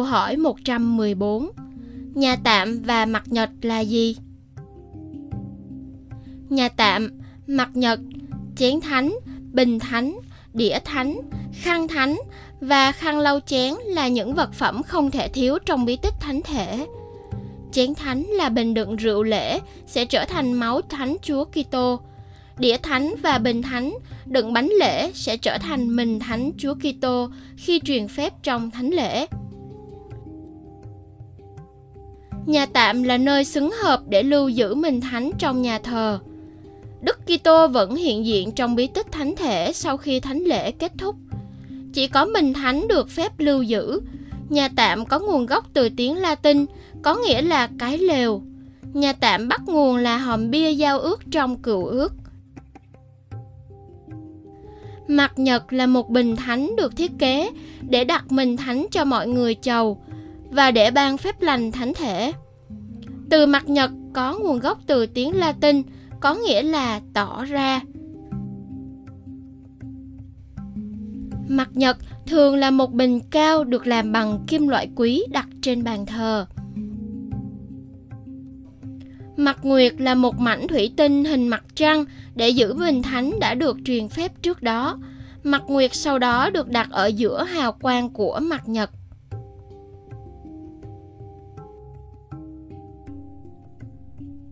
Câu hỏi 114 Nhà tạm và mặt nhật là gì? Nhà tạm, mặt nhật, chén thánh, bình thánh, đĩa thánh, khăn thánh và khăn lau chén là những vật phẩm không thể thiếu trong bí tích thánh thể. Chén thánh là bình đựng rượu lễ sẽ trở thành máu thánh Chúa Kitô. Đĩa thánh và bình thánh đựng bánh lễ sẽ trở thành mình thánh Chúa Kitô khi truyền phép trong thánh lễ. Nhà tạm là nơi xứng hợp để lưu giữ mình thánh trong nhà thờ. Đức Kitô vẫn hiện diện trong bí tích thánh thể sau khi thánh lễ kết thúc. Chỉ có mình thánh được phép lưu giữ. Nhà tạm có nguồn gốc từ tiếng Latin, có nghĩa là cái lều. Nhà tạm bắt nguồn là hòm bia giao ước trong cựu ước. Mặt nhật là một bình thánh được thiết kế để đặt mình thánh cho mọi người chầu và để ban phép lành thánh thể. Từ mặt nhật có nguồn gốc từ tiếng Latin, có nghĩa là tỏ ra. Mặt nhật thường là một bình cao được làm bằng kim loại quý đặt trên bàn thờ. Mặt nguyệt là một mảnh thủy tinh hình mặt trăng để giữ bình thánh đã được truyền phép trước đó. Mặt nguyệt sau đó được đặt ở giữa hào quang của mặt nhật.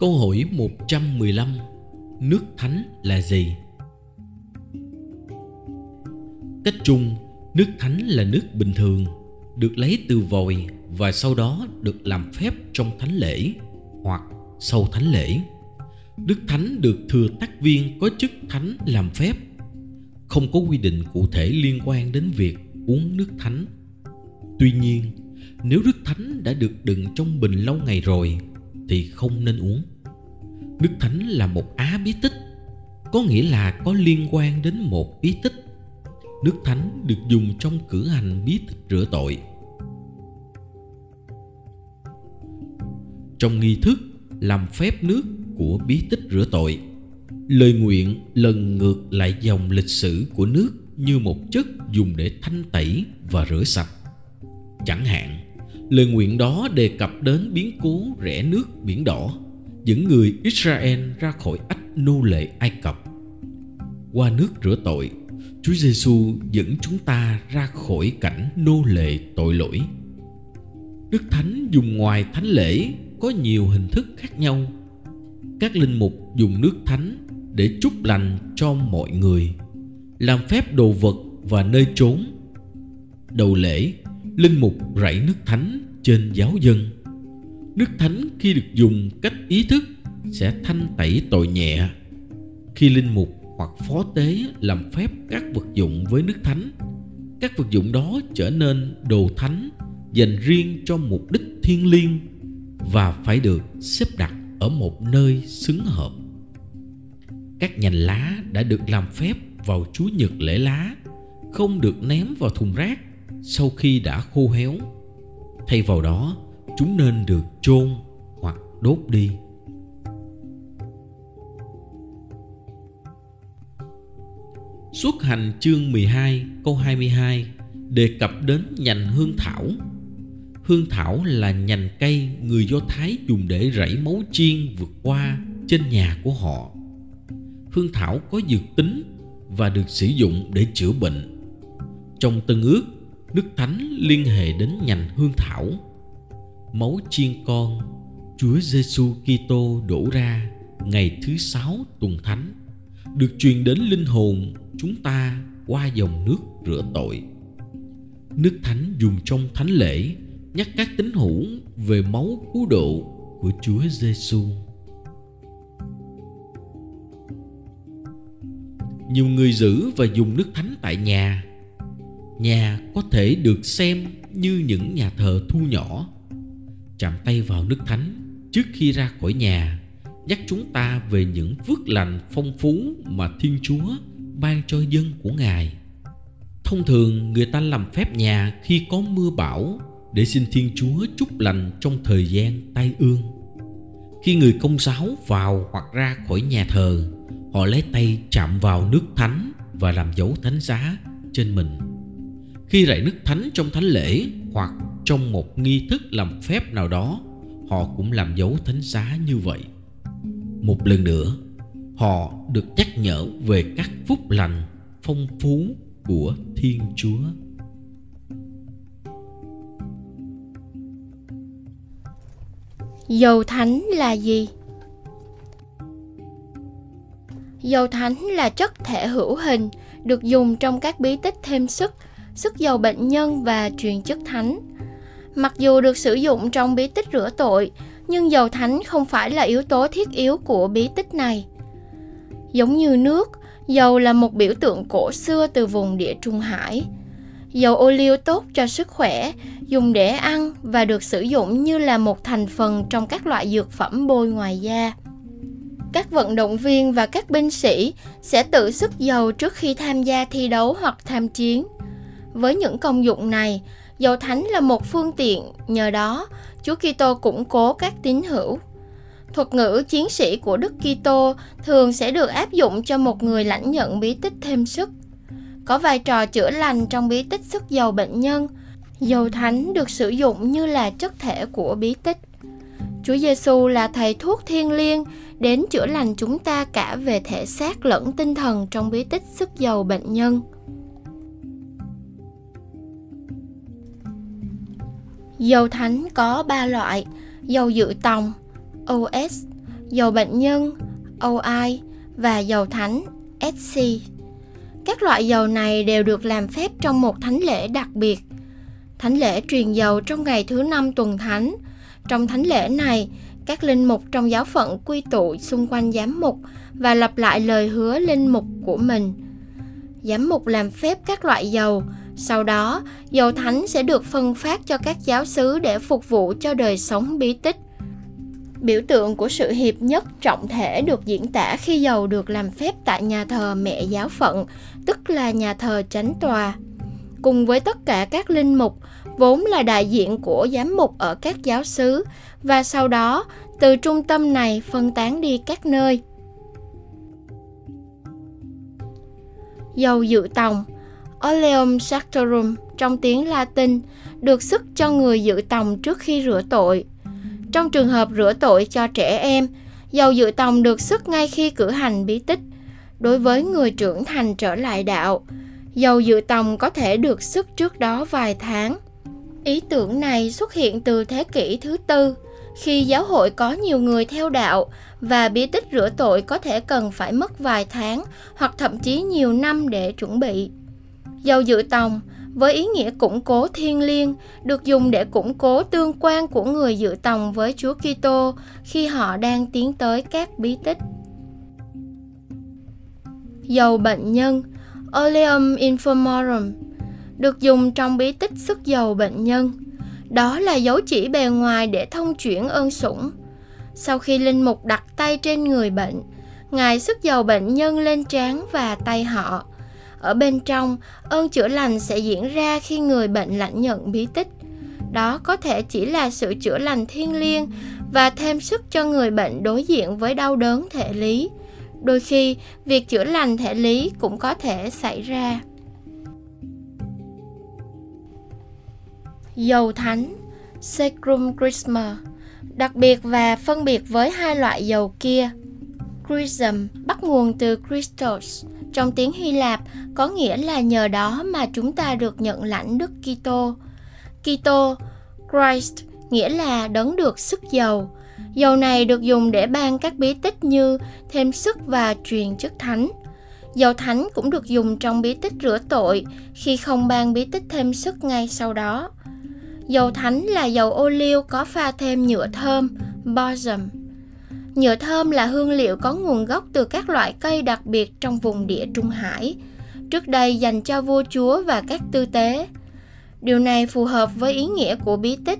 Câu hỏi 115 Nước thánh là gì? Cách chung, nước thánh là nước bình thường được lấy từ vòi và sau đó được làm phép trong thánh lễ hoặc sau thánh lễ. Đức thánh được thừa tác viên có chức thánh làm phép. Không có quy định cụ thể liên quan đến việc uống nước thánh. Tuy nhiên, nếu nước thánh đã được đựng trong bình lâu ngày rồi thì không nên uống. Đức Thánh là một á bí tích, có nghĩa là có liên quan đến một bí tích. Nước Thánh được dùng trong cử hành bí tích rửa tội. Trong nghi thức làm phép nước của bí tích rửa tội, lời nguyện lần ngược lại dòng lịch sử của nước như một chất dùng để thanh tẩy và rửa sạch. Chẳng hạn, lời nguyện đó đề cập đến biến cố rẽ nước biển đỏ dẫn người Israel ra khỏi ách nô lệ Ai Cập. Qua nước rửa tội, Chúa Giêsu dẫn chúng ta ra khỏi cảnh nô lệ tội lỗi. Đức Thánh dùng ngoài thánh lễ có nhiều hình thức khác nhau. Các linh mục dùng nước thánh để chúc lành cho mọi người, làm phép đồ vật và nơi trốn. Đầu lễ, linh mục rảy nước thánh trên giáo dân Nước thánh khi được dùng cách ý thức sẽ thanh tẩy tội nhẹ. Khi linh mục hoặc phó tế làm phép các vật dụng với nước thánh, các vật dụng đó trở nên đồ thánh dành riêng cho mục đích thiêng liêng và phải được xếp đặt ở một nơi xứng hợp. Các nhành lá đã được làm phép vào Chúa Nhật lễ lá không được ném vào thùng rác sau khi đã khô héo. Thay vào đó, chúng nên được chôn hoặc đốt đi. Xuất hành chương 12 câu 22 đề cập đến nhành hương thảo. Hương thảo là nhành cây người Do Thái dùng để rảy máu chiên vượt qua trên nhà của họ. Hương thảo có dược tính và được sử dụng để chữa bệnh. Trong Tân ước, Đức Thánh liên hệ đến nhành hương thảo. Máu chiên con, Chúa Giêsu Kitô đổ ra ngày thứ sáu tuần thánh được truyền đến linh hồn chúng ta qua dòng nước rửa tội. Nước thánh dùng trong thánh lễ nhắc các tín hữu về máu cứu độ của Chúa Giêsu. Nhiều người giữ và dùng nước thánh tại nhà. Nhà có thể được xem như những nhà thờ thu nhỏ. Chạm tay vào nước thánh trước khi ra khỏi nhà nhắc chúng ta về những phước lành phong phú mà Thiên Chúa ban cho dân của Ngài. Thông thường người ta làm phép nhà khi có mưa bão để xin Thiên Chúa chúc lành trong thời gian tai ương. Khi người công giáo vào hoặc ra khỏi nhà thờ, họ lấy tay chạm vào nước thánh và làm dấu thánh giá trên mình. Khi rải nước thánh trong thánh lễ hoặc trong một nghi thức làm phép nào đó, họ cũng làm dấu thánh giá như vậy. Một lần nữa, họ được nhắc nhở về các phúc lành phong phú của Thiên Chúa. Dầu thánh là gì? Dầu thánh là chất thể hữu hình được dùng trong các bí tích thêm sức, sức dầu bệnh nhân và truyền chức thánh. Mặc dù được sử dụng trong bí tích rửa tội, nhưng dầu thánh không phải là yếu tố thiết yếu của bí tích này. Giống như nước, dầu là một biểu tượng cổ xưa từ vùng địa Trung Hải. Dầu ô liu tốt cho sức khỏe, dùng để ăn và được sử dụng như là một thành phần trong các loại dược phẩm bôi ngoài da. Các vận động viên và các binh sĩ sẽ tự sức dầu trước khi tham gia thi đấu hoặc tham chiến. Với những công dụng này, dầu thánh là một phương tiện, nhờ đó Chúa Kitô củng cố các tín hữu. Thuật ngữ chiến sĩ của Đức Kitô thường sẽ được áp dụng cho một người lãnh nhận bí tích thêm sức. Có vai trò chữa lành trong bí tích sức dầu bệnh nhân. Dầu thánh được sử dụng như là chất thể của bí tích. Chúa Giêsu là thầy thuốc thiên liêng đến chữa lành chúng ta cả về thể xác lẫn tinh thần trong bí tích sức dầu bệnh nhân. Dầu thánh có 3 loại, dầu dự tòng, OS, dầu bệnh nhân, OI và dầu thánh, SC. Các loại dầu này đều được làm phép trong một thánh lễ đặc biệt. Thánh lễ truyền dầu trong ngày thứ năm tuần thánh. Trong thánh lễ này, các linh mục trong giáo phận quy tụ xung quanh giám mục và lặp lại lời hứa linh mục của mình. Giám mục làm phép các loại dầu, sau đó, dầu thánh sẽ được phân phát cho các giáo sứ để phục vụ cho đời sống bí tích. Biểu tượng của sự hiệp nhất trọng thể được diễn tả khi dầu được làm phép tại nhà thờ mẹ giáo phận, tức là nhà thờ chánh tòa. Cùng với tất cả các linh mục, vốn là đại diện của giám mục ở các giáo xứ, và sau đó từ trung tâm này phân tán đi các nơi. Dầu dự tòng Oleum Sactorum trong tiếng Latin được sức cho người dự tòng trước khi rửa tội. Trong trường hợp rửa tội cho trẻ em, dầu dự tòng được sức ngay khi cử hành bí tích. Đối với người trưởng thành trở lại đạo, dầu dự tòng có thể được sức trước đó vài tháng. Ý tưởng này xuất hiện từ thế kỷ thứ tư, khi giáo hội có nhiều người theo đạo và bí tích rửa tội có thể cần phải mất vài tháng hoặc thậm chí nhiều năm để chuẩn bị. Dầu dự tòng với ý nghĩa củng cố thiên liêng được dùng để củng cố tương quan của người dự tòng với Chúa Kitô khi họ đang tiến tới các bí tích. Dầu bệnh nhân Oleum Informorum được dùng trong bí tích sức dầu bệnh nhân. Đó là dấu chỉ bề ngoài để thông chuyển ơn sủng. Sau khi linh mục đặt tay trên người bệnh, Ngài sức dầu bệnh nhân lên trán và tay họ – ở bên trong ơn chữa lành sẽ diễn ra khi người bệnh lãnh nhận bí tích đó có thể chỉ là sự chữa lành thiêng liêng và thêm sức cho người bệnh đối diện với đau đớn thể lý đôi khi việc chữa lành thể lý cũng có thể xảy ra dầu thánh Sacrum Chrisma đặc biệt và phân biệt với hai loại dầu kia. Chrism bắt nguồn từ Christos, trong tiếng Hy Lạp có nghĩa là nhờ đó mà chúng ta được nhận lãnh Đức Kitô. Kitô, Christ nghĩa là đấng được sức dầu. Dầu này được dùng để ban các bí tích như thêm sức và truyền chức thánh. Dầu thánh cũng được dùng trong bí tích rửa tội khi không ban bí tích thêm sức ngay sau đó. Dầu thánh là dầu ô liu có pha thêm nhựa thơm, balsam. Nhựa thơm là hương liệu có nguồn gốc từ các loại cây đặc biệt trong vùng địa Trung Hải, trước đây dành cho vua chúa và các tư tế. Điều này phù hợp với ý nghĩa của bí tích,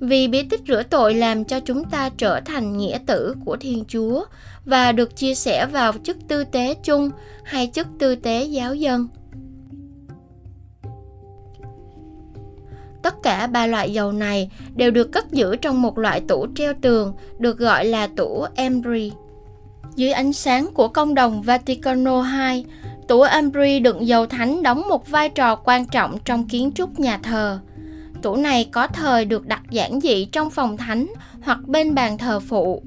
vì bí tích rửa tội làm cho chúng ta trở thành nghĩa tử của Thiên Chúa và được chia sẻ vào chức tư tế chung hay chức tư tế giáo dân. Tất cả ba loại dầu này đều được cất giữ trong một loại tủ treo tường được gọi là tủ Embry. Dưới ánh sáng của công đồng Vaticano II, tủ Embry đựng dầu thánh đóng một vai trò quan trọng trong kiến trúc nhà thờ. Tủ này có thời được đặt giản dị trong phòng thánh hoặc bên bàn thờ phụ,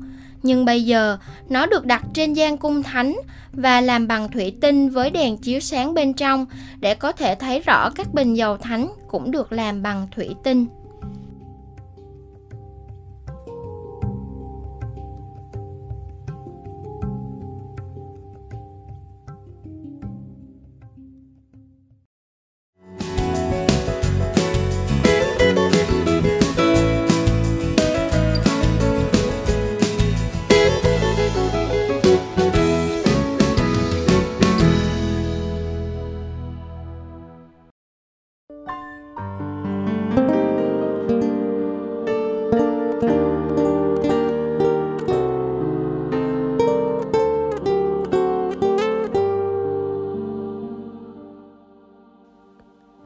nhưng bây giờ, nó được đặt trên gian cung thánh và làm bằng thủy tinh với đèn chiếu sáng bên trong để có thể thấy rõ các bình dầu thánh cũng được làm bằng thủy tinh.